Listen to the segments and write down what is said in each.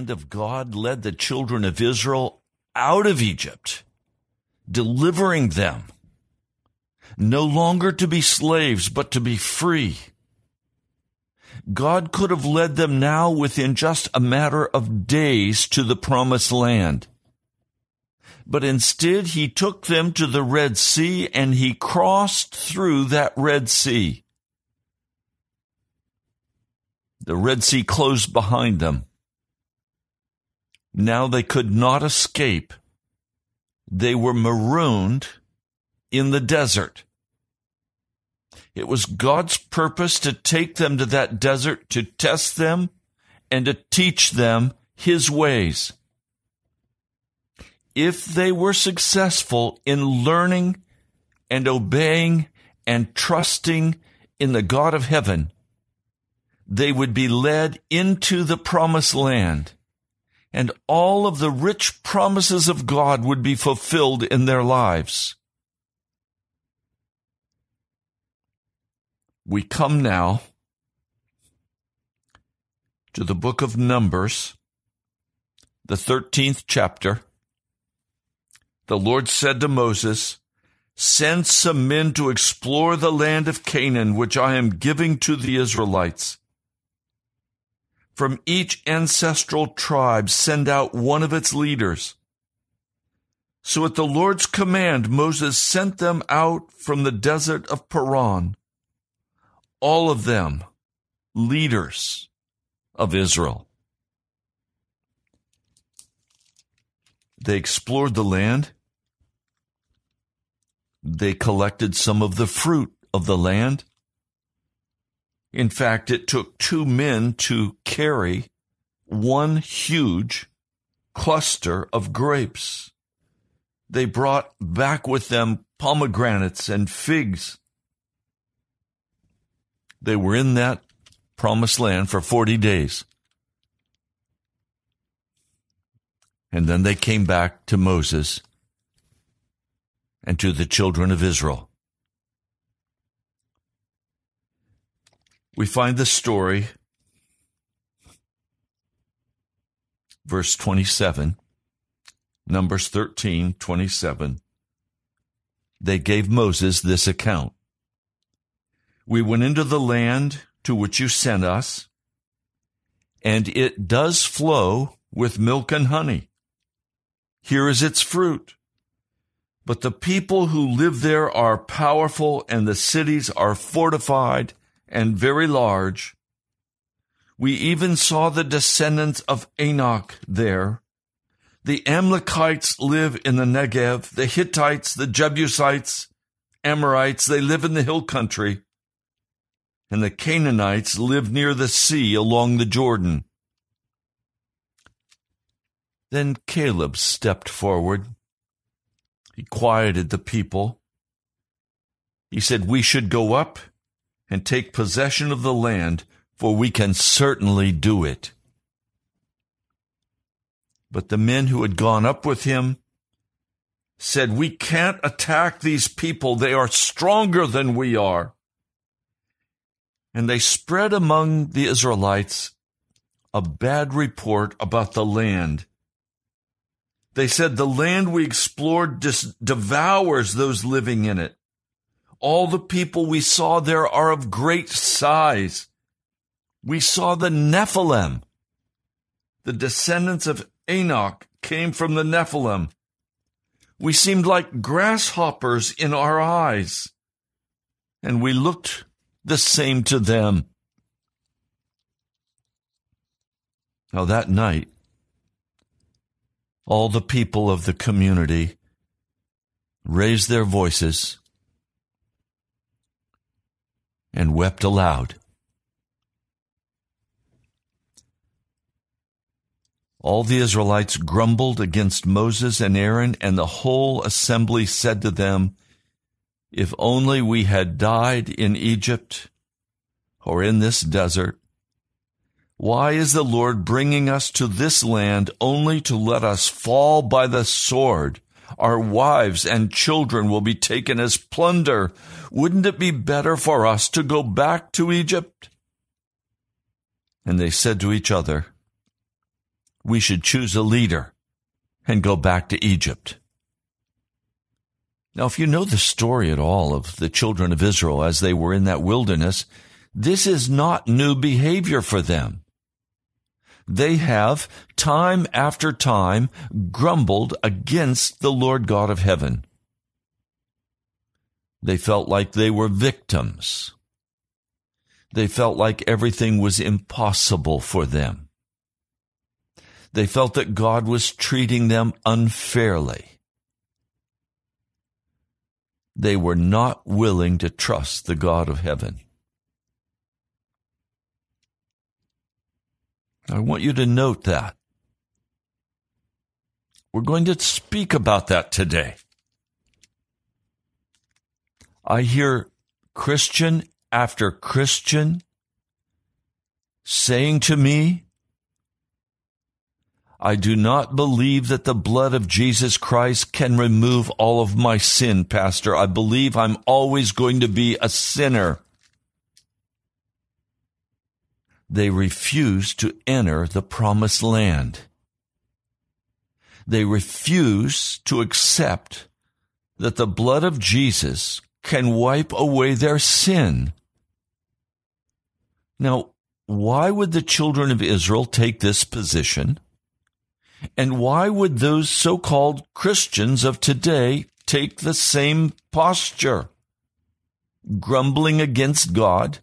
Hand of God led the children of Israel out of Egypt, delivering them no longer to be slaves, but to be free. God could have led them now within just a matter of days to the promised land. But instead, he took them to the Red Sea and he crossed through that Red Sea. The Red Sea closed behind them. Now they could not escape. They were marooned in the desert. It was God's purpose to take them to that desert to test them and to teach them His ways. If they were successful in learning and obeying and trusting in the God of heaven, they would be led into the promised land and all of the rich promises of God would be fulfilled in their lives. We come now to the book of Numbers, the 13th chapter. The Lord said to Moses, Send some men to explore the land of Canaan, which I am giving to the Israelites. From each ancestral tribe, send out one of its leaders. So at the Lord's command, Moses sent them out from the desert of Paran, all of them leaders of Israel. They explored the land. They collected some of the fruit of the land. In fact, it took two men to carry one huge cluster of grapes. They brought back with them pomegranates and figs. They were in that promised land for 40 days. And then they came back to Moses and to the children of Israel. We find the story, verse 27, Numbers 13, 27. They gave Moses this account. We went into the land to which you sent us, and it does flow with milk and honey. Here is its fruit. But the people who live there are powerful, and the cities are fortified and very large. We even saw the descendants of Anak there. The Amalekites live in the Negev, the Hittites, the Jebusites, Amorites, they live in the hill country, and the Canaanites live near the sea along the Jordan. Then Caleb stepped forward. He quieted the people. He said, We should go up and take possession of the land, for we can certainly do it. But the men who had gone up with him said, We can't attack these people. They are stronger than we are. And they spread among the Israelites a bad report about the land. They said, The land we explored just devours those living in it. All the people we saw there are of great size. We saw the Nephilim. The descendants of Anak came from the Nephilim. We seemed like grasshoppers in our eyes, and we looked the same to them. Now, that night, all the people of the community raised their voices and wept aloud. All the Israelites grumbled against Moses and Aaron, and the whole assembly said to them, If only we had died in Egypt or in this desert. Why is the Lord bringing us to this land only to let us fall by the sword? Our wives and children will be taken as plunder. Wouldn't it be better for us to go back to Egypt? And they said to each other, We should choose a leader and go back to Egypt. Now, if you know the story at all of the children of Israel as they were in that wilderness, this is not new behavior for them. They have, time after time, grumbled against the Lord God of heaven. They felt like they were victims. They felt like everything was impossible for them. They felt that God was treating them unfairly. They were not willing to trust the God of heaven. I want you to note that. We're going to speak about that today. I hear Christian after Christian saying to me, I do not believe that the blood of Jesus Christ can remove all of my sin, Pastor. I believe I'm always going to be a sinner they refused to enter the promised land. They refuse to accept that the blood of Jesus can wipe away their sin. Now, why would the children of Israel take this position? And why would those so called Christians of today take the same posture? Grumbling against God,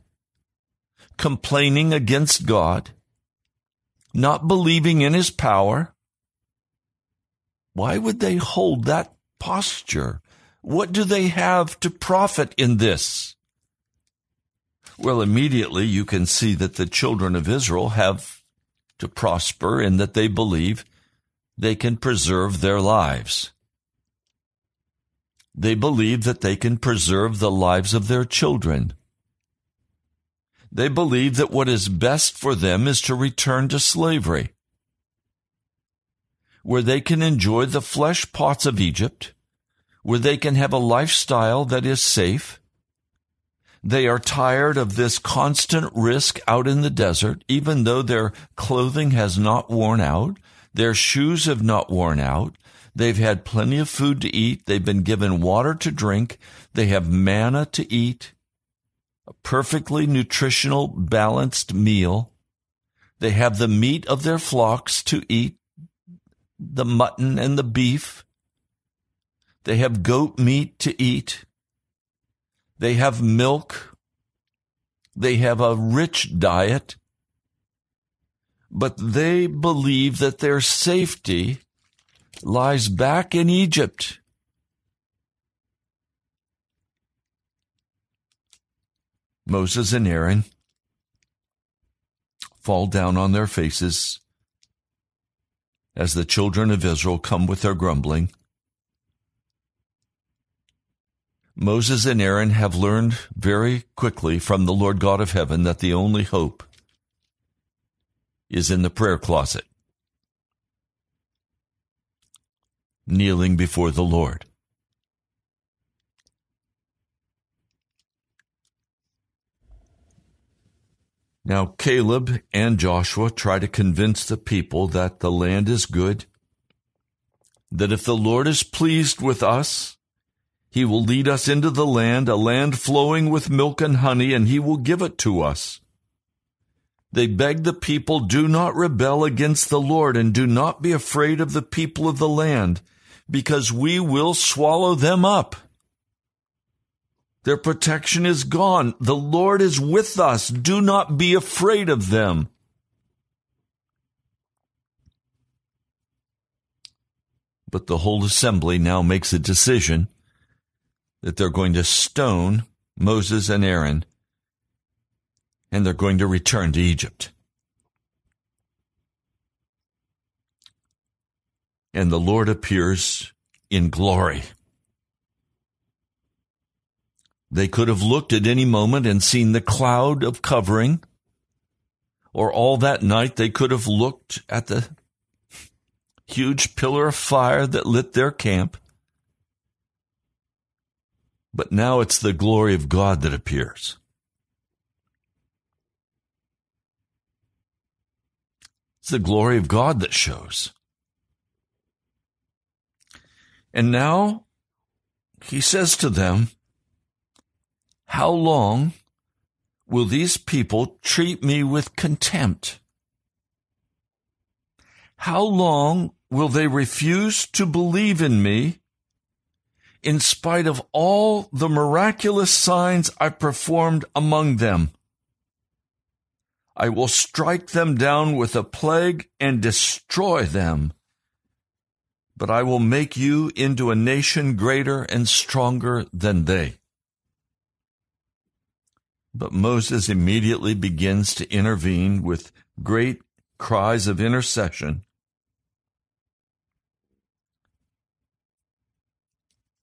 complaining against God, not believing in his power, why would they hold that posture? What do they have to profit in this? Well, immediately you can see that the children of Israel have to prosper in that they believe they can preserve their lives. They believe that they can preserve the lives of their children. They believe that what is best for them is to return to slavery, where they can enjoy the flesh pots of Egypt, where they can have a lifestyle that is safe. They are tired of this constant risk out in the desert, even though their clothing has not worn out, their shoes have not worn out, They've had plenty of food to eat. They've been given water to drink. They have manna to eat a perfectly nutritional, balanced meal. They have the meat of their flocks to eat, the mutton and the beef. They have goat meat to eat. They have milk. They have a rich diet. But they believe that their safety lies back in Egypt. Moses and Aaron fall down on their faces as the children of Israel come with their grumbling. Moses and Aaron have learned very quickly from the Lord God of heaven that the only hope is in the prayer closet, kneeling before the Lord. Now Caleb and Joshua try to convince the people that the land is good, that if the Lord is pleased with us, he will lead us into the land, a land flowing with milk and honey, and he will give it to us. They beg the people, do not rebel against the Lord and do not be afraid of the people of the land, because we will swallow them up. Their protection is gone. The Lord is with us. Do not be afraid of them. But the whole assembly now makes a decision that they're going to stone Moses and Aaron and they're going to return to Egypt. and the Lord appears in glory. They could have looked at any moment and seen the cloud of covering, or all that night they could have looked at the huge pillar of fire that lit their camp. But now it's the glory of God that appears. It's the glory of God that shows. And now he says to them, How long will these people treat me with contempt? How long will they refuse to believe in me in spite of all the miraculous signs I performed among them? I will strike them down with a plague and destroy them. But I will make you into a nation greater and stronger than they. But Moses immediately begins to intervene with great cries of intercession.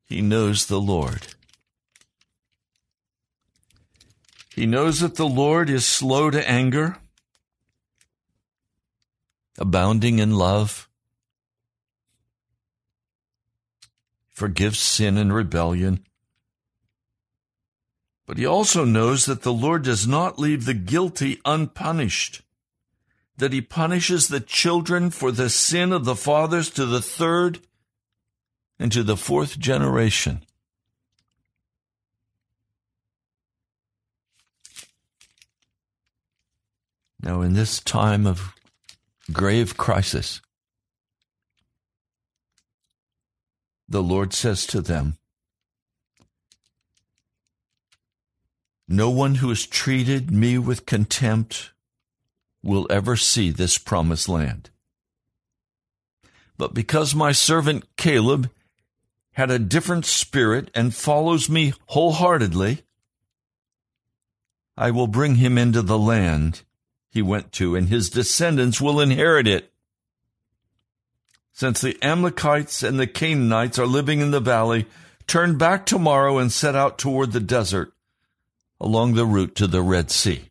He knows the Lord. He knows that the Lord is slow to anger, abounding in love, forgives sin and rebellion. But he also knows that the Lord does not leave the guilty unpunished, that he punishes the children for the sin of the fathers to the third and to the fourth generation. Now, in this time of grave crisis, the Lord says to them, No one who has treated me with contempt will ever see this promised land. But because my servant Caleb had a different spirit and follows me wholeheartedly, I will bring him into the land he went to, and his descendants will inherit it. Since the Amalekites and the Canaanites are living in the valley, turn back tomorrow and set out toward the desert along the route to the Red Sea.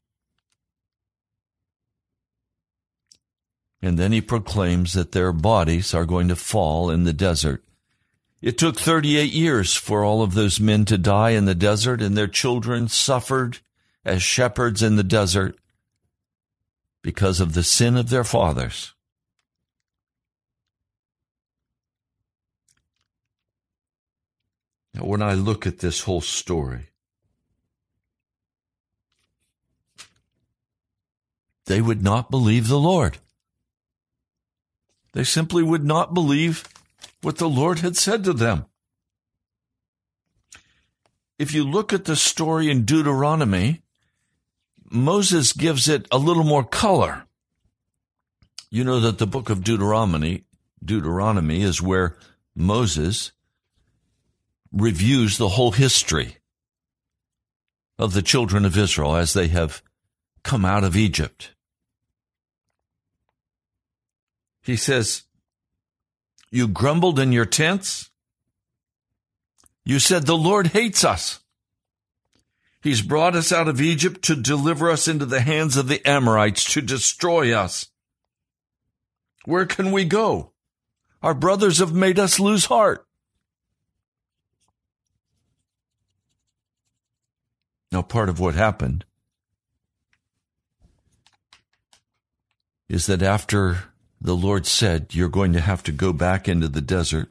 And then he proclaims that their bodies are going to fall in the desert. It took 38 years for all of those men to die in the desert, and their children suffered as shepherds in the desert because of the sin of their fathers. Now, when I look at this whole story, they would not believe the Lord. They simply would not believe what the Lord had said to them. If you look at the story in Deuteronomy, Moses gives it a little more color. You know that the book of Deuteronomy, Deuteronomy is where Moses reviews the whole history of the children of Israel as they have come out of Egypt. He says, You grumbled in your tents. You said, The Lord hates us. He's brought us out of Egypt to deliver us into the hands of the Amorites to destroy us. Where can we go? Our brothers have made us lose heart. Now, part of what happened is that after the Lord said, You're going to have to go back into the desert,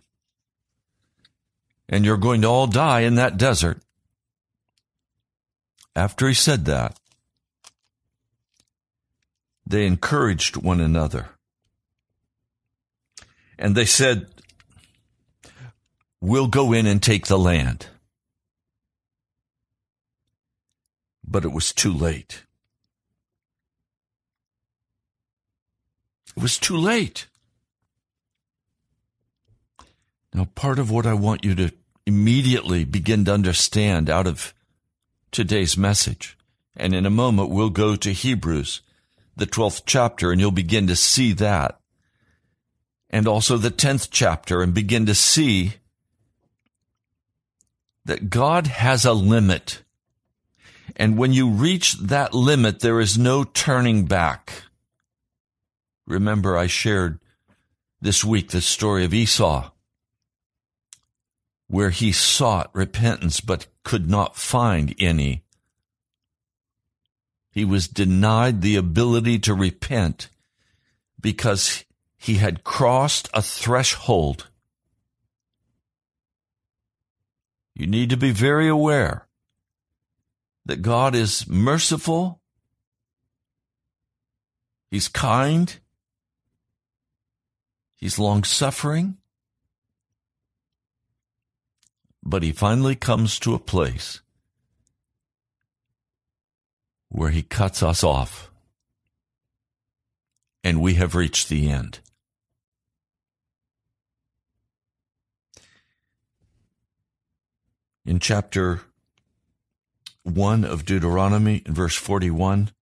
and you're going to all die in that desert. After he said that, they encouraged one another. And they said, We'll go in and take the land. But it was too late. It was too late. Now, part of what I want you to immediately begin to understand out of today's message. And in a moment, we'll go to Hebrews, the 12th chapter, and you'll begin to see that. and also the 10th chapter and begin to see that God has a limit. And when you reach that limit, there is no turning back. Remember, I shared this week the story of Esau, where he sought repentance but could not find any. He was denied the ability to repent because he had crossed a threshold. You need to be very aware that God is merciful, He's kind, He's long suffering, but He finally comes to a place where He cuts us off and we have reached the end. In chapter 1 of Deuteronomy, in verse 41,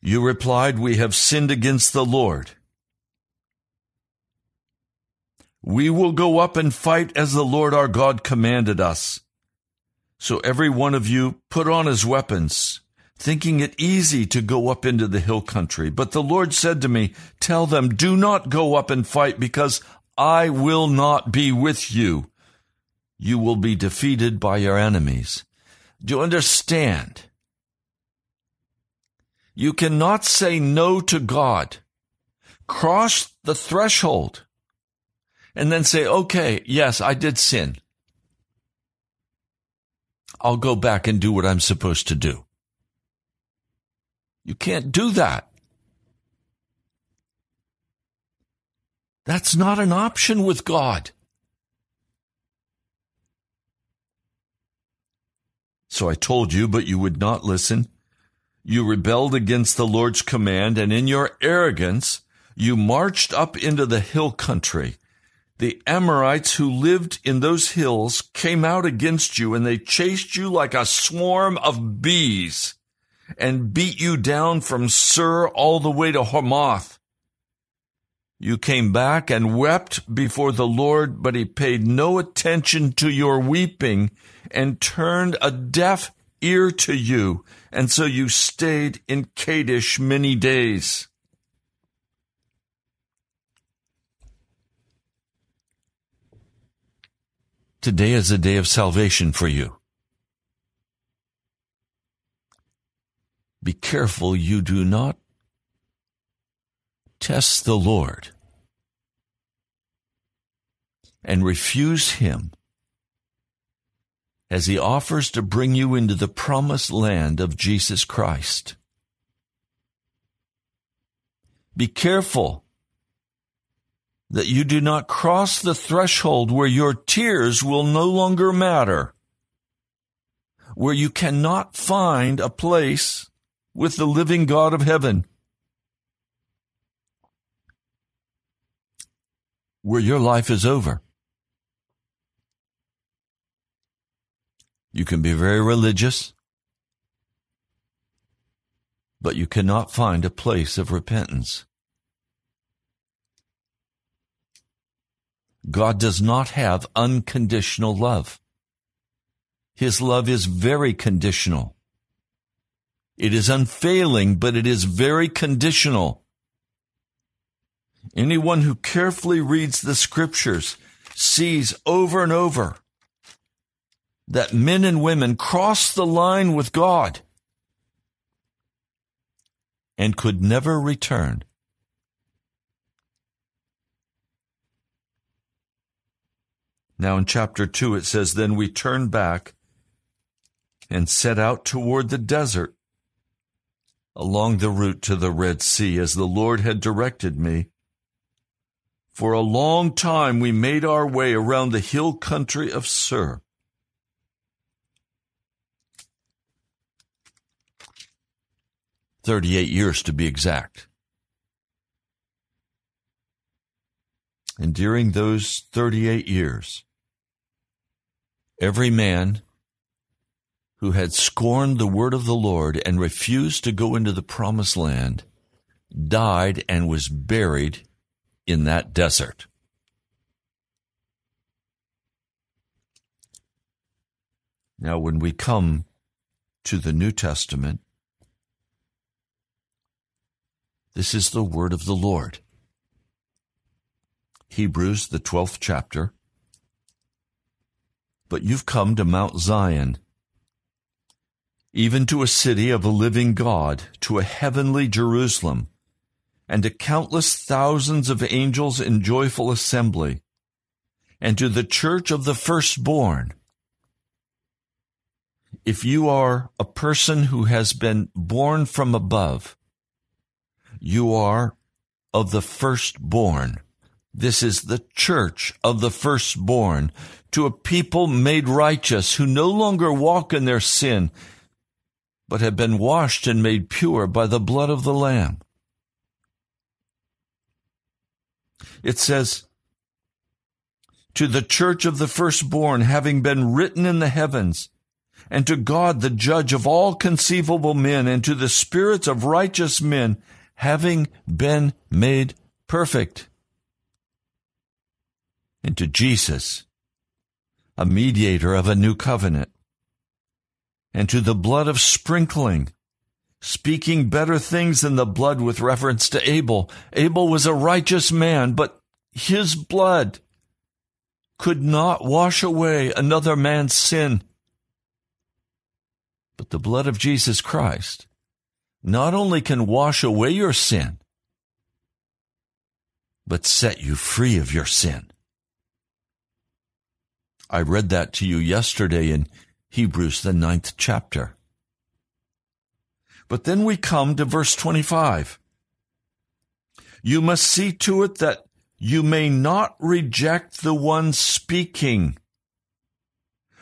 you replied, We have sinned against the Lord. We will go up and fight as the Lord our God commanded us. So every one of you put on his weapons thinking it easy to go up into the hill country. But the Lord said to me, Tell them, do not go up and fight, because I will not be with you. You will be defeated by your enemies. Do you understand? You cannot say no to God. Cross the threshold and then say, okay, yes, I did sin. I'll go back and do what I'm supposed to do. You can't do that. That's not an option with God. So I told you, but you would not listen. You rebelled against the Lord's command, and in your arrogance, you marched up into the hill country. The Amorites who lived in those hills came out against you, and they chased you like a swarm of bees and beat you down from Seir all the way to Hamath. You came back and wept before the Lord, but he paid no attention to your weeping and turned a deaf ear to you. And so you stayed in Kadesh many days. Today is a day of salvation for you. Be careful you do not test the Lord and refuse Him as He offers to bring you into the promised land of Jesus Christ. Be careful that you do not cross the threshold where your tears will no longer matter, where you cannot find a place with the living God of heaven. Where your life is over. You can be very religious, but you cannot find a place of repentance. God does not have unconditional love. His love is very conditional. It is unfailing, but it is very conditional. Anyone who carefully reads the scriptures sees over and over that men and women cross the line with God and could never return. Now in chapter 2 it says, Then we turned back and set out toward the desert along the route to the Red Sea as the Lord had directed me. For a long time we made our way around the hill country of Seir. Thirty-eight years to be exact. And during those 38 years, every man who had scorned the word of the Lord and refused to go into the promised land, died and was buried in that desert. Now, when we come to the New Testament, this is the word of the Lord. Hebrews, the 12th chapter. But you've come to Mount Zion, even to a city of a living God, to a heavenly Jerusalem, and to countless thousands of angels in joyful assembly, and to the church of the firstborn if you are a person who has been born from above, you are of the firstborn. This is the church of the firstborn to a people made righteous who no longer walk in their sin, but have been washed and made pure by the blood of the Lamb. It says, to the church of the firstborn, having been written in the heavens, and to God, the judge of all conceivable men, and to the spirits of righteous men, having been made perfect. And to Jesus, a mediator of a new covenant, and to the blood of sprinkling, speaking better things than the blood with reference to Abel. Abel was a righteous man, but his blood could not wash away another man's sin. But the blood of Jesus Christ not only can wash away your sin, but set you free of your sin. I read that to you yesterday in Hebrews, the ninth chapter. But then we come to verse 25. You must see to it that you may not reject the one speaking.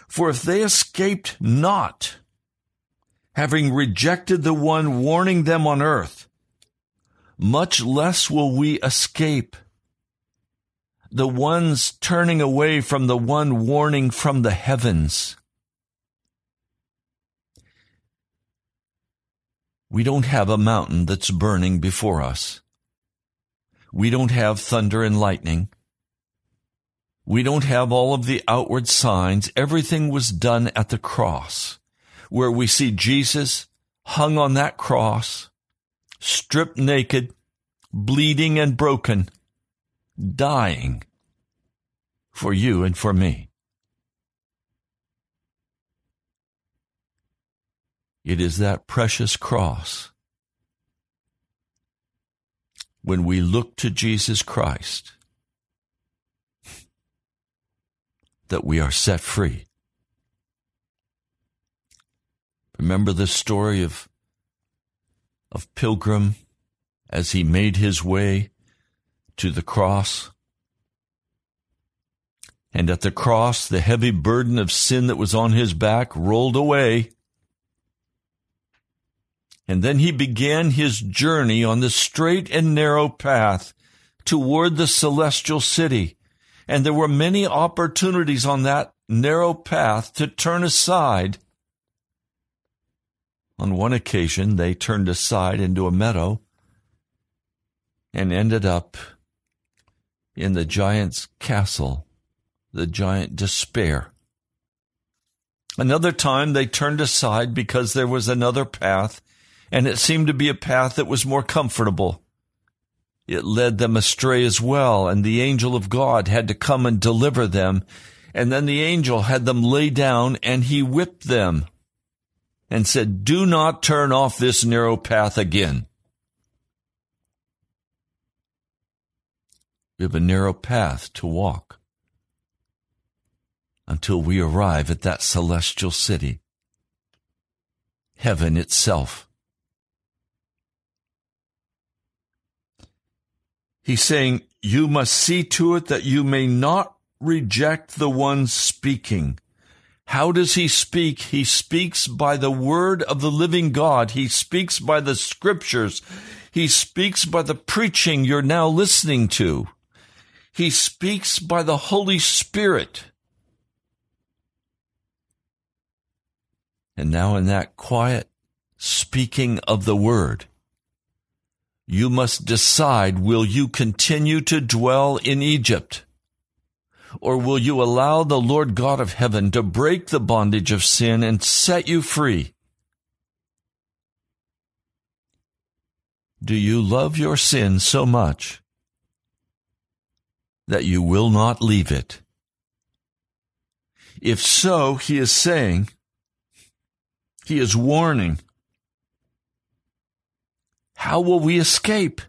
For if they escaped not, having rejected the one warning them on earth, much less will we escape the ones turning away from the one warning from the heavens. We don't have a mountain that's burning before us. We don't have thunder and lightning. We don't have all of the outward signs. Everything was done at the cross where we see Jesus hung on that cross, stripped naked, bleeding and broken, dying for you and for me. It is that precious cross. When we look to Jesus Christ, that we are set free. Remember the story of, of Pilgrim as he made his way to the cross? And at the cross, the heavy burden of sin that was on his back rolled away. And then he began his journey on the straight and narrow path toward the celestial city. And there were many opportunities on that narrow path to turn aside on one occasion, they turned aside into a meadow and ended up in the giant's castle, the giant despair. Another time they turned aside because there was another path, and it seemed to be a path that was more comfortable. It led them astray as well, and the angel of God had to come and deliver them. And then the angel had them lay down, and he whipped them and said, Do not turn off this narrow path again. We have a narrow path to walk until we arrive at that celestial city, heaven itself. He's saying, You must see to it that you may not reject the one speaking. How does he speak? He speaks by the word of the living God. He speaks by the scriptures. He speaks by the preaching you're now listening to. He speaks by the Holy Spirit. And now, in that quiet speaking of the word, you must decide will you continue to dwell in Egypt? Or will you allow the Lord God of heaven to break the bondage of sin and set you free? Do you love your sin so much that you will not leave it? If so, he is saying, he is warning, how will we escape?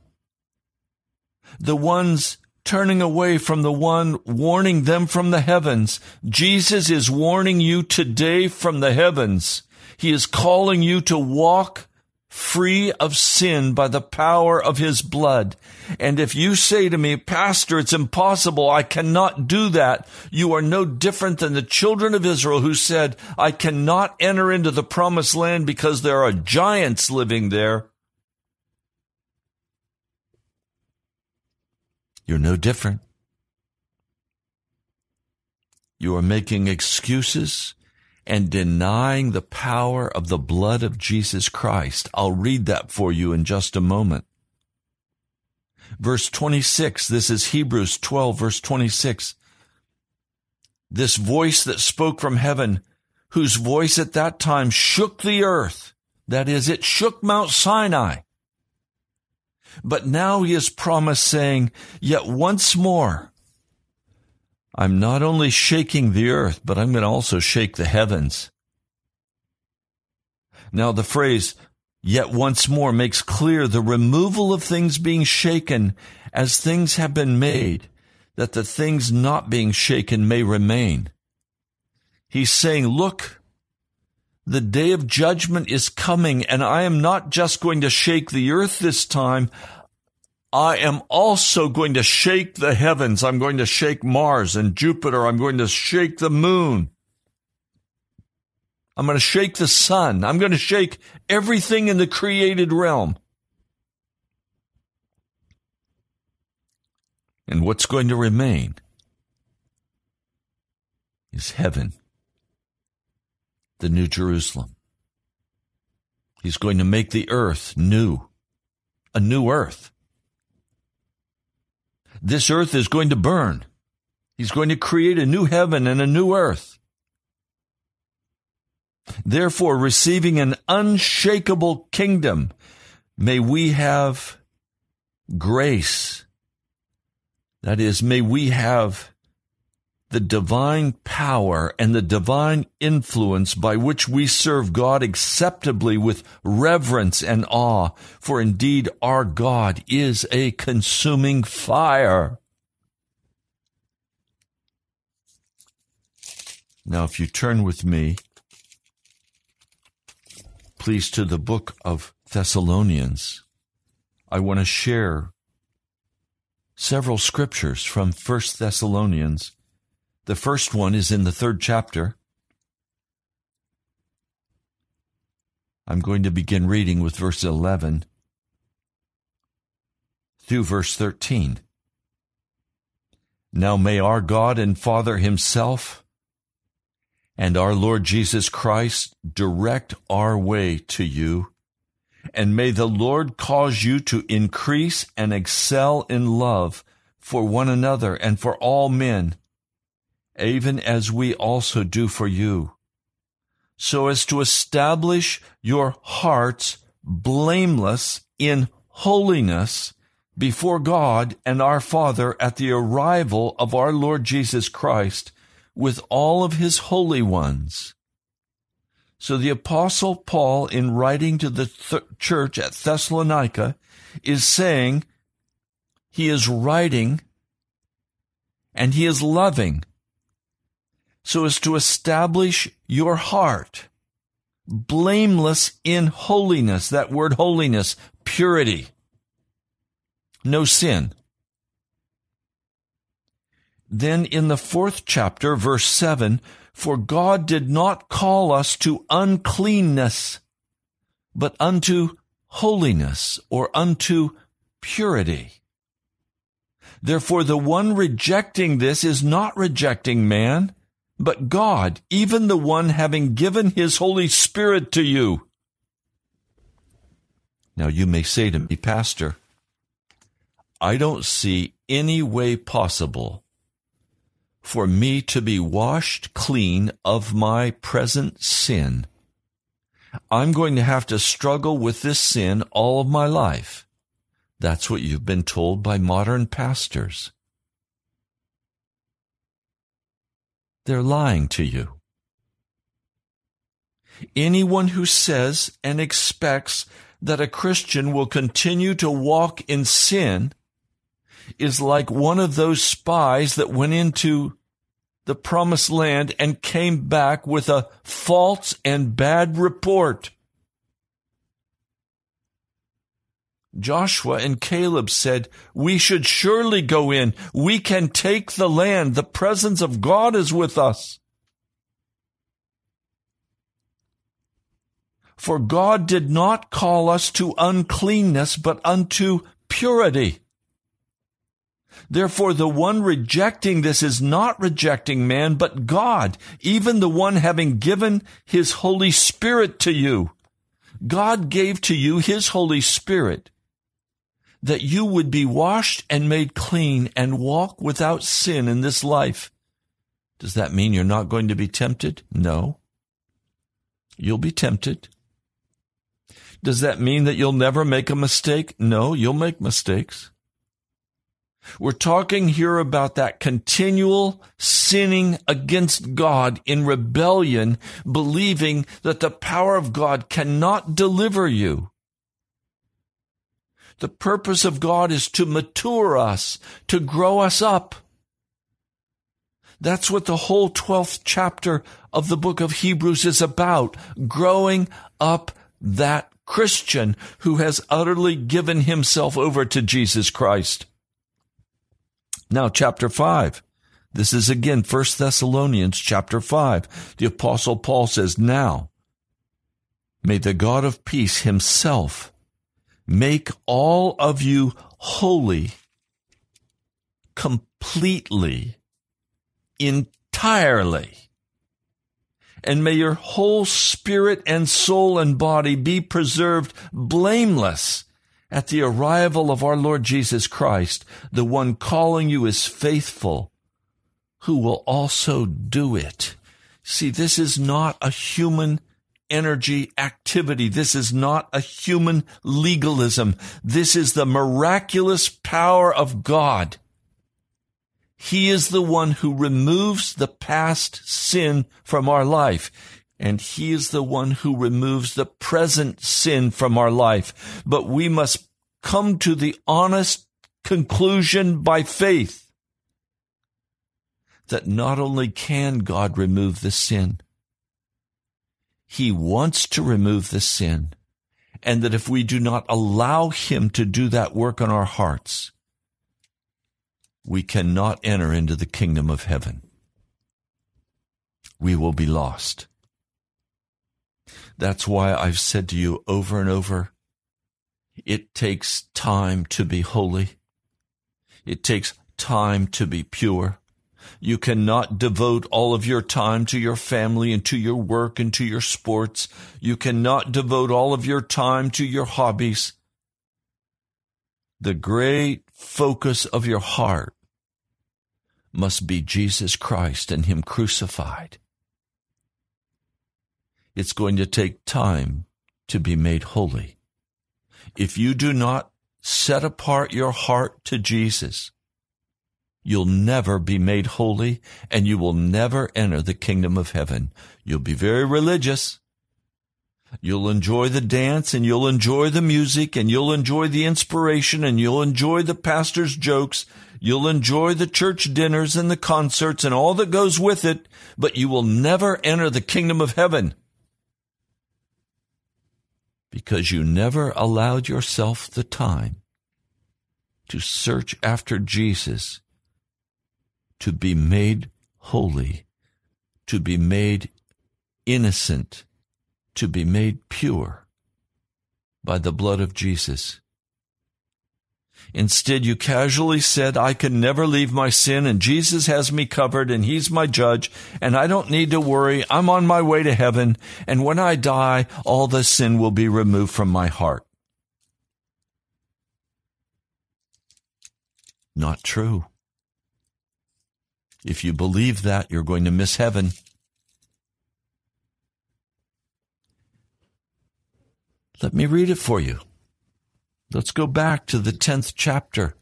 The ones turning away from the one warning them from the heavens. Jesus is warning you today from the heavens. He is calling you to walk free of sin by the power of his blood. And if you say to me, Pastor, it's impossible, I cannot do that, you are no different than the children of Israel who said, I cannot enter into the promised land because there are giants living there. You're no different. You are making excuses and denying the power of the blood of Jesus Christ. I'll read that for you in just a moment. Verse 26, this is Hebrews 12, verse 26. This voice that spoke from heaven, whose voice at that time shook the earth, that is, it shook Mount Sinai. But now he is promised saying, yet once more, I'm not only shaking the earth, but I'm going to also shake the heavens. Now the phrase, yet once more makes clear the removal of things being shaken as things have been made, that the things not being shaken may remain. He's saying, look, the day of judgment is coming, and I am not just going to shake the earth this time. I am also going to shake the heavens. I'm going to shake Mars and Jupiter. I'm going to shake the moon. I'm going to shake the sun. I'm going to shake everything in the created realm. And what's going to remain is heaven the New Jerusalem. He's going to make the earth new, a new earth. This earth is going to burn. He's going to create a new heaven and a new earth. Therefore, receiving an unshakable kingdom, may we have grace. That is, may we have the divine power and the divine influence by which we serve God acceptably with reverence and awe, for indeed our God is a consuming fire. Now, if you turn with me, please, to the book of Thessalonians, I want to share several scriptures from First Thessalonians the first one is in the third chapter. I'm going to begin reading with verse 11 through verse 13. Now may our God and Father Himself and our Lord Jesus Christ direct our way to you, and may the Lord cause you to increase and excel in love for one another and for all men even as we also do for you, so as to establish your hearts blameless in holiness before God and our Father at the arrival of our Lord Jesus Christ with all of his holy ones. So the apostle Paul, in writing to the th- church at Thessalonica, is saying he is writing and he is loving so as to establish your heart blameless in holiness. That word holiness, purity, no sin. Then in the fourth chapter, verse 7, for God did not call us to uncleanness, but unto holiness or unto purity. Therefore, the one rejecting this is not rejecting man, but God, even the one having given his Holy Spirit to you. Now you may say to me, Pastor, I don't see any way possible for me to be washed clean of my present sin. I'm going to have to struggle with this sin all of my life. That's what you've been told by modern pastors. They're lying to you. Anyone who says and expects that a Christian will continue to walk in sin is like one of those spies that went into the promised land and came back with a false and bad report. Joshua and Caleb said, We should surely go in. We can take the land. The presence of God is with us. For God did not call us to uncleanness, but unto purity. Therefore, the one rejecting this is not rejecting man, but God, even the one having given his Holy Spirit to you. God gave to you his Holy Spirit that you would be washed and made clean and walk without sin in this life. Does that mean you're not going to be tempted? No. You'll be tempted. Does that mean that you'll never make a mistake? No, you'll make mistakes. We're talking here about that continual sinning against God in rebellion, believing that the power of God cannot deliver you. The purpose of God is to mature us, to grow us up. That's what the whole 12th chapter of the book of Hebrews is about, growing up that Christian who has utterly given himself over to Jesus Christ. Now, chapter 5. This is again 1 Thessalonians chapter 5. The apostle Paul says, Now, may the God of peace himself make all of you holy, completely, entirely. And may your whole spirit and soul and body be preserved blameless at the arrival of our Lord Jesus Christ, the one calling you is faithful, who will also do it. See, this is not a human energy activity. This is not a human legalism. This is the miraculous power of God. He is the one who removes the past sin from our life. And he is the one who removes the present sin from our life. But we must come to the honest conclusion by faith that not only can God remove the sin, he wants to remove the sin. And that if we do not allow him to do that work on our hearts, we cannot enter into the kingdom of heaven. We will be lost. That's why I've said to you over and over, it takes time to be holy. It takes time to be pure. You cannot devote all of your time to your family and to your work and to your sports. You cannot devote all of your time to your hobbies. The great focus of your heart must be Jesus Christ and Him crucified. It's going to take time to be made holy. If you do not set apart your heart to Jesus, you'll never be made holy and you will never enter the kingdom of heaven. You'll be very religious. You'll enjoy the dance and you'll enjoy the music and you'll enjoy the inspiration and you'll enjoy the pastor's jokes. You'll enjoy the church dinners and the concerts and all that goes with it, but you will never enter the kingdom of heaven because you never allowed yourself the time to search after Jesus to be made holy, to be made innocent, to be made pure by the blood of Jesus. Instead, you casually said, I can never leave my sin and Jesus has me covered and he's my judge and I don't need to worry. I'm on my way to heaven. And when I die, all the sin will be removed from my heart. Not true. If you believe that, you're going to miss heaven. Let me read it for you. Let's go back to the 10th chapter,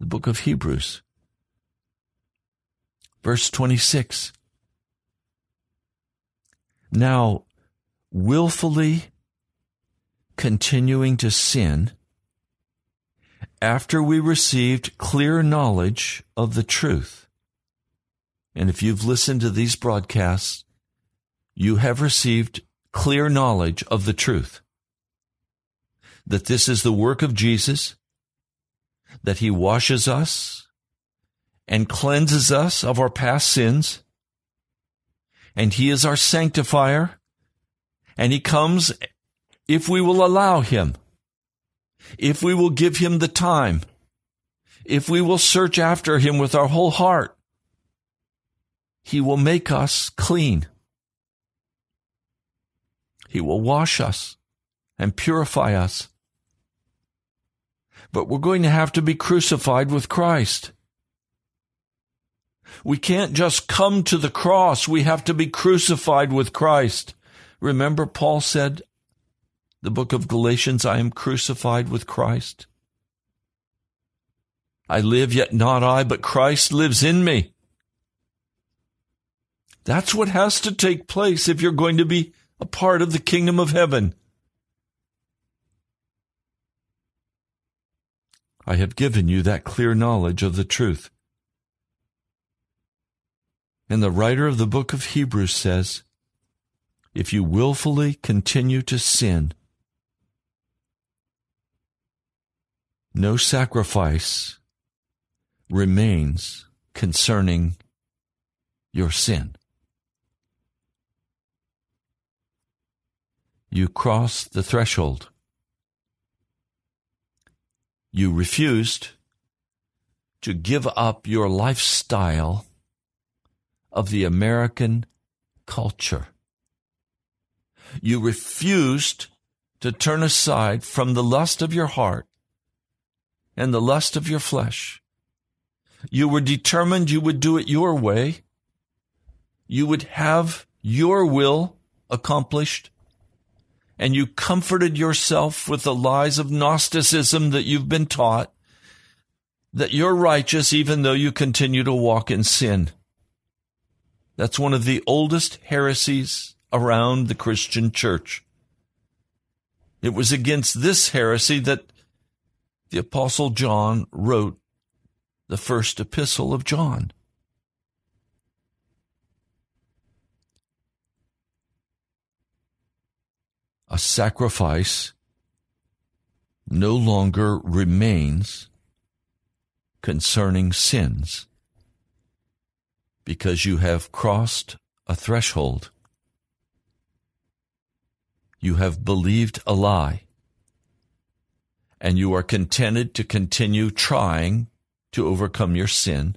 the book of Hebrews, verse 26. Now, willfully continuing to sin after we received clear knowledge of the truth. And if you've listened to these broadcasts, you have received clear knowledge of the truth. That this is the work of Jesus, that he washes us and cleanses us of our past sins, and he is our sanctifier, and he comes if we will allow him, if we will give him the time, if we will search after him with our whole heart, he will make us clean. He will wash us and purify us. But we're going to have to be crucified with Christ. We can't just come to the cross. We have to be crucified with Christ. Remember, Paul said, the book of Galatians, I am crucified with Christ. I live, yet not I, but Christ lives in me. That's what has to take place if you're going to be a part of the kingdom of heaven. I have given you that clear knowledge of the truth. And the writer of the book of Hebrews says, if you willfully continue to sin, no sacrifice remains concerning your sin. You cross the threshold. You refused to give up your lifestyle of the American culture. You refused to turn aside from the lust of your heart and the lust of your flesh. You were determined you would do it your way. You would have your will accomplished and you comforted yourself with the lies of Gnosticism that you've been taught, that you're righteous even though you continue to walk in sin. That's one of the oldest heresies around the Christian church. It was against this heresy that the Apostle John wrote the first epistle of John. A sacrifice no longer remains concerning sins because you have crossed a threshold. You have believed a lie and you are contented to continue trying to overcome your sin,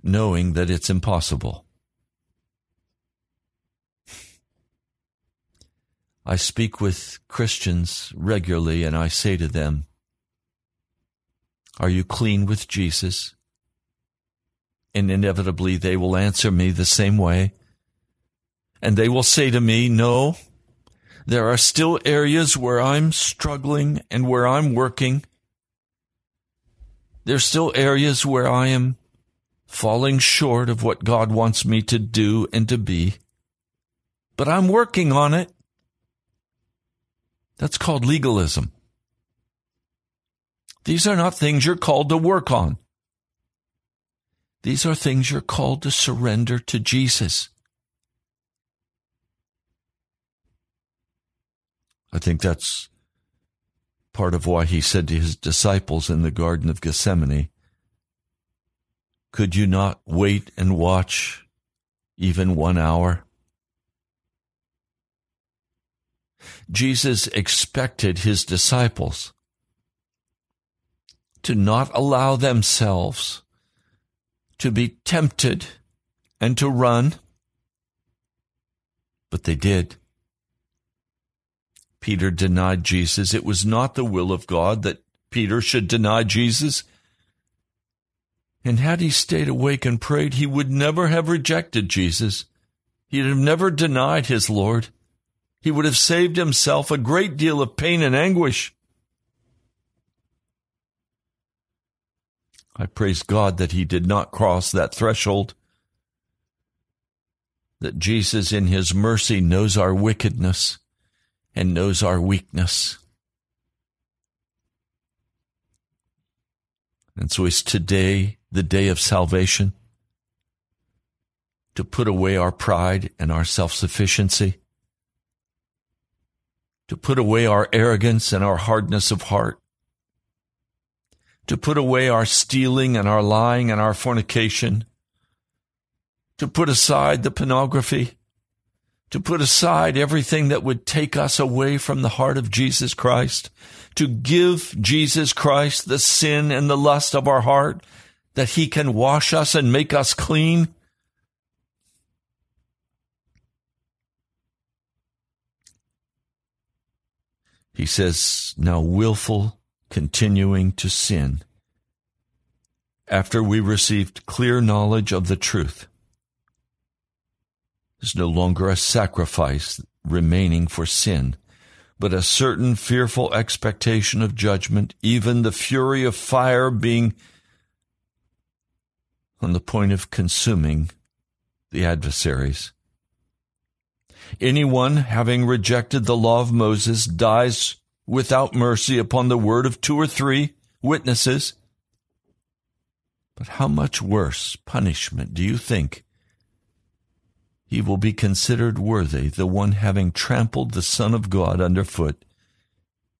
knowing that it's impossible. I speak with Christians regularly and I say to them, Are you clean with Jesus? And inevitably they will answer me the same way. And they will say to me, No, there are still areas where I'm struggling and where I'm working. There's still areas where I am falling short of what God wants me to do and to be. But I'm working on it. That's called legalism. These are not things you're called to work on. These are things you're called to surrender to Jesus. I think that's part of why he said to his disciples in the Garden of Gethsemane, Could you not wait and watch even one hour? Jesus expected his disciples to not allow themselves to be tempted and to run, but they did. Peter denied Jesus. It was not the will of God that Peter should deny Jesus. And had he stayed awake and prayed, he would never have rejected Jesus. He'd have never denied his Lord. He would have saved himself a great deal of pain and anguish. I praise God that he did not cross that threshold. That Jesus, in his mercy, knows our wickedness and knows our weakness. And so is today the day of salvation to put away our pride and our self sufficiency, to put away our arrogance and our hardness of heart, to put away our stealing and our lying and our fornication, to put aside the pornography, to put aside everything that would take us away from the heart of Jesus Christ, to give Jesus Christ the sin and the lust of our heart, that he can wash us and make us clean. He says, now willful continuing to sin after we received clear knowledge of the truth. There's no longer a sacrifice remaining for sin, but a certain fearful expectation of judgment, even the fury of fire being on the point of consuming the adversaries. Anyone having rejected the law of Moses dies without mercy upon the word of two or three witnesses. But how much worse punishment do you think he will be considered worthy, the one having trampled the Son of God underfoot,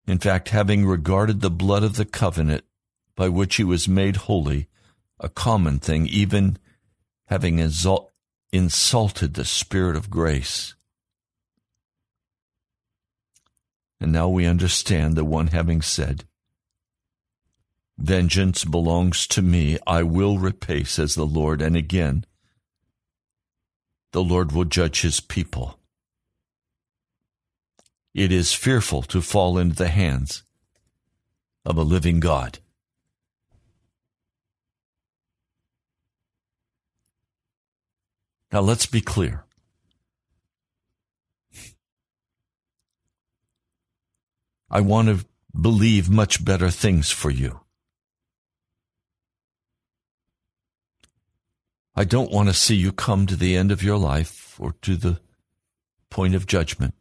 in fact, having regarded the blood of the covenant by which he was made holy, a common thing, even having insulted the Spirit of grace? And now we understand the one having said, Vengeance belongs to me, I will repay, says the Lord. And again, the Lord will judge his people. It is fearful to fall into the hands of a living God. Now let's be clear. I want to believe much better things for you. I don't want to see you come to the end of your life or to the point of judgment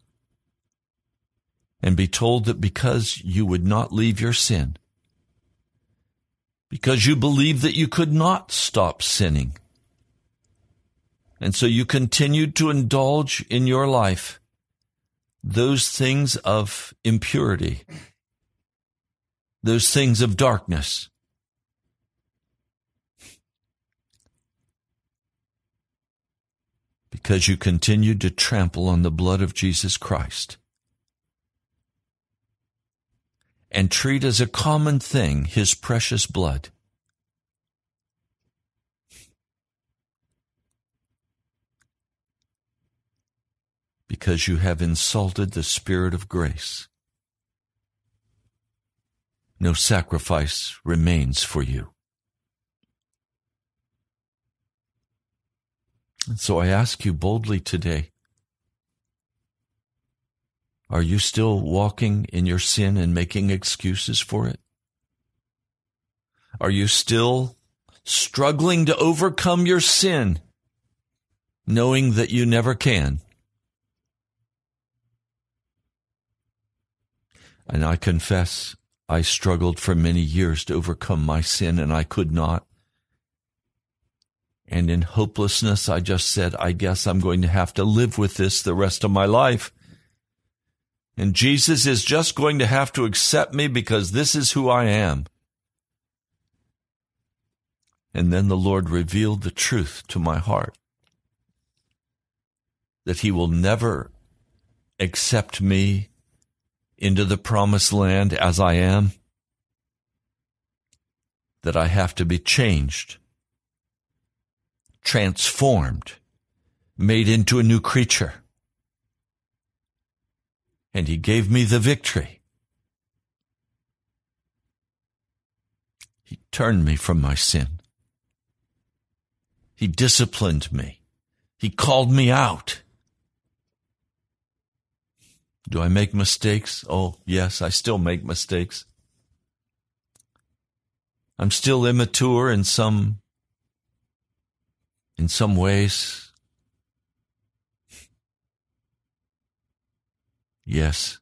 and be told that because you would not leave your sin, because you believed that you could not stop sinning, and so you continued to indulge in your life those things of impurity, those things of darkness. Because you continued to trample on the blood of Jesus Christ and treat as a common thing his precious blood. Because you have insulted the Spirit of grace. No sacrifice remains for you. And so I ask you boldly today are you still walking in your sin and making excuses for it? Are you still struggling to overcome your sin, knowing that you never can? And I confess I struggled for many years to overcome my sin and I could not. And in hopelessness, I just said, I guess I'm going to have to live with this the rest of my life. And Jesus is just going to have to accept me because this is who I am. And then the Lord revealed the truth to my heart that He will never accept me into the promised land as I am, that I have to be changed, transformed, made into a new creature. And he gave me the victory. He turned me from my sin. He disciplined me. He called me out. Do I make mistakes? Oh, yes, I still make mistakes. I'm still immature in some in some ways. Yes.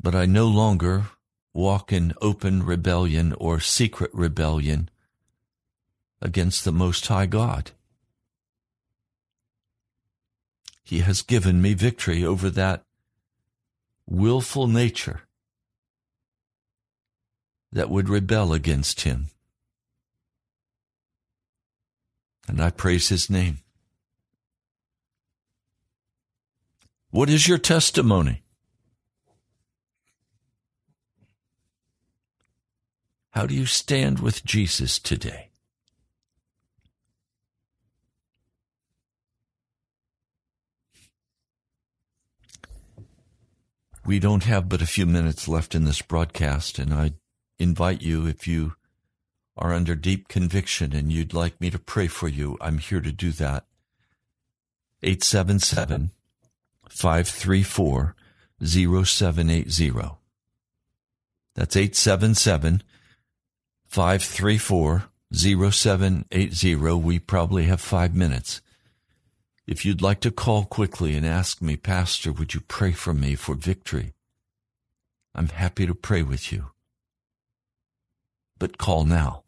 But I no longer walk in open rebellion or secret rebellion against the Most High God. He has given me victory over that willful nature that would rebel against him. And I praise his name. What is your testimony? How do you stand with Jesus today? We don't have but a few minutes left in this broadcast, and I invite you, if you are under deep conviction and you'd like me to pray for you, I'm here to do that. 877 534 0780. That's 877 534 0780. We probably have five minutes. If you'd like to call quickly and ask me, Pastor, would you pray for me for victory? I'm happy to pray with you. But call now.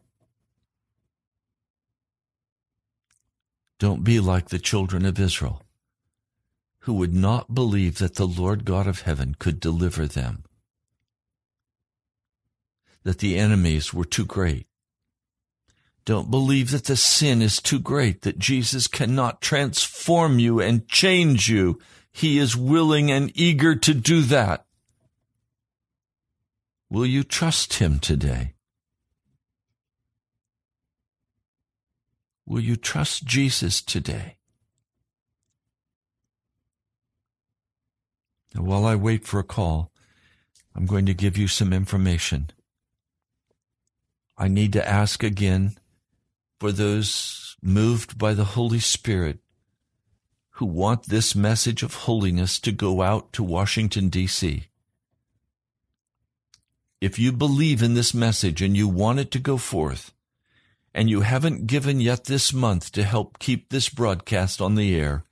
Don't be like the children of Israel, who would not believe that the Lord God of heaven could deliver them, that the enemies were too great don't believe that the sin is too great, that Jesus cannot transform you and change you. He is willing and eager to do that. Will you trust Him today? Will you trust Jesus today? Now, while I wait for a call, I'm going to give you some information. I need to ask again for those moved by the Holy Spirit who want this message of holiness to go out to Washington, D.C. If you believe in this message and you want it to go forth, and you haven't given yet this month to help keep this broadcast on the air,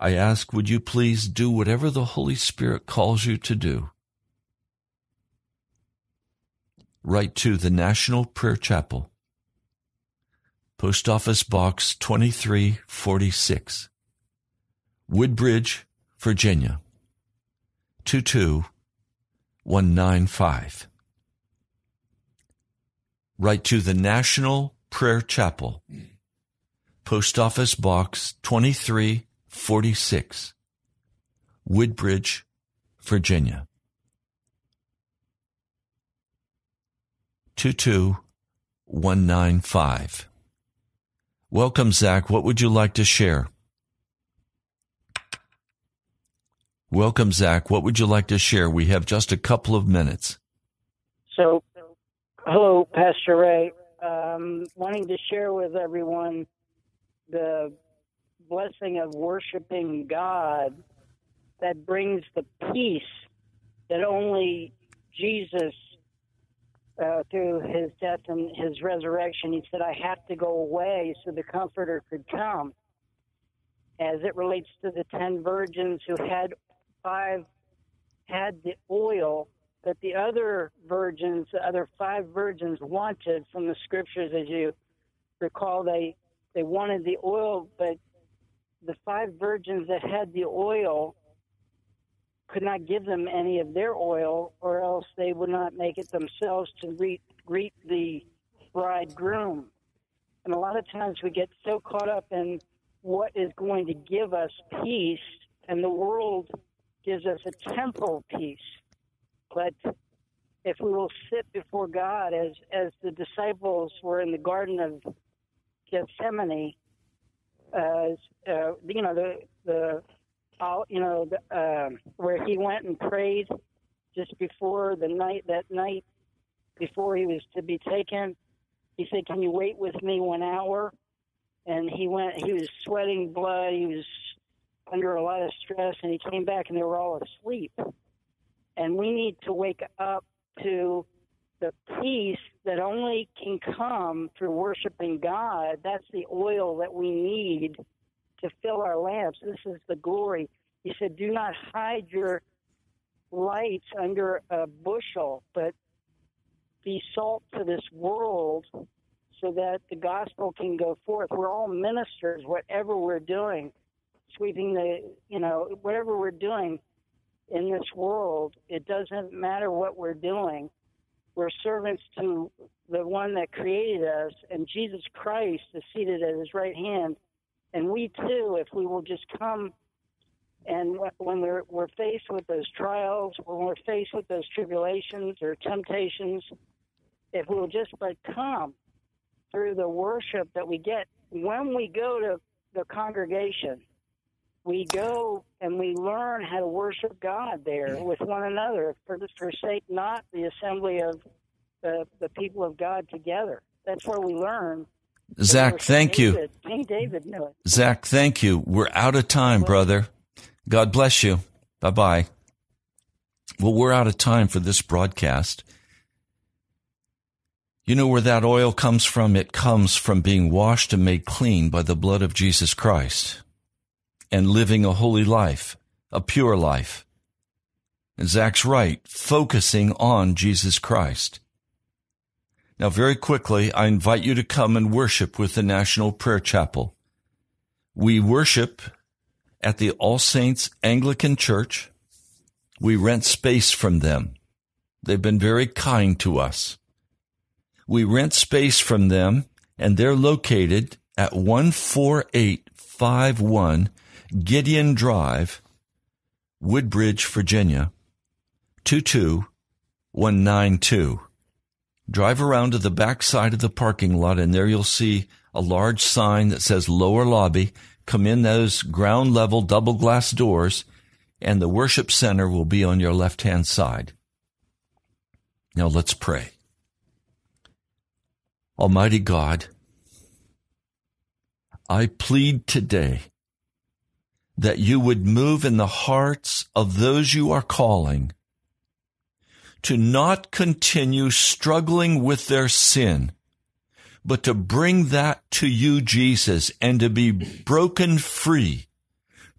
I ask, would you please do whatever the Holy Spirit calls you to do? Write to the National Prayer Chapel, Post Office Box 2346, Woodbridge, Virginia 22195. Write to the National Prayer Chapel, Post Office Box 2346, Woodbridge, Virginia 22195. Welcome, Zach. What would you like to share? Welcome, Zach. What would you like to share? We have just a couple of minutes. So, hello, Pastor Ray. Um, wanting to share with everyone the blessing of worshiping God that brings the peace that only Jesus uh, through his death and his resurrection, he said, I have to go away so the Comforter could come. As it relates to the ten virgins who had five had the oil that the other virgins, the other five virgins wanted from the scriptures, as you recall, they they wanted the oil, but the five virgins that had the oil could not give them any of their oil, or else they would not make it themselves to greet, greet the bridegroom. And a lot of times we get so caught up in what is going to give us peace, and the world gives us a temporal peace. But if we will sit before God as as the disciples were in the Garden of Gethsemane, as uh, you know the the all you know the, uh, where he went and prayed just before the night that night before he was to be taken. He said, "Can you wait with me one hour?" And he went. He was sweating blood. He was under a lot of stress, and he came back, and they were all asleep. And we need to wake up to the peace that only can come through worshiping God. That's the oil that we need to fill our lamps. This is the glory. He said, Do not hide your lights under a bushel, but be salt to this world so that the gospel can go forth. We're all ministers, whatever we're doing, sweeping the, you know, whatever we're doing in this world, it doesn't matter what we're doing. We're servants to the one that created us, and Jesus Christ is seated at his right hand. And we too, if we will just come and when we're, we're faced with those trials, when we're faced with those tribulations or temptations, if we will just but come through the worship that we get when we go to the congregation, we go and we learn how to worship God there with one another, for forsake not the assembly of the, the people of God together. That's where we learn. Zach, thank David, you. King David knew it. Zach, thank you. We're out of time, brother. God bless you. Bye bye. Well, we're out of time for this broadcast. You know where that oil comes from? It comes from being washed and made clean by the blood of Jesus Christ and living a holy life, a pure life. And Zach's right, focusing on Jesus Christ. Now, very quickly, I invite you to come and worship with the National Prayer Chapel. We worship at the All Saints Anglican Church. We rent space from them. They've been very kind to us. We rent space from them, and they're located at 14851 Gideon Drive, Woodbridge, Virginia, 22192. Drive around to the back side of the parking lot, and there you'll see a large sign that says lower lobby. Come in those ground level double glass doors, and the worship center will be on your left hand side. Now let's pray. Almighty God, I plead today that you would move in the hearts of those you are calling to not continue struggling with their sin, but to bring that to you, Jesus, and to be broken free,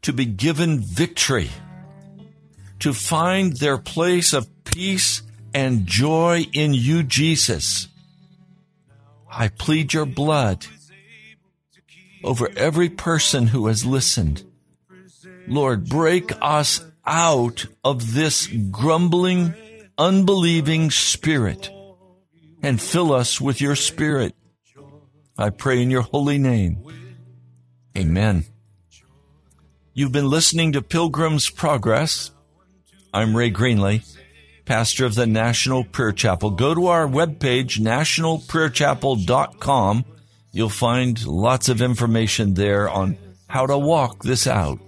to be given victory, to find their place of peace and joy in you, Jesus. I plead your blood over every person who has listened. Lord, break us out of this grumbling, unbelieving spirit and fill us with your spirit. I pray in your holy name. Amen. You've been listening to Pilgrim's Progress. I'm Ray Greenley, pastor of the National Prayer Chapel. Go to our webpage, nationalprayerchapel.com. You'll find lots of information there on how to walk this out.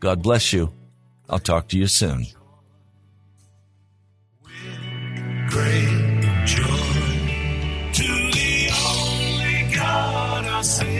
God bless you. I'll talk to you soon. Great joy to the only God, through Jesus.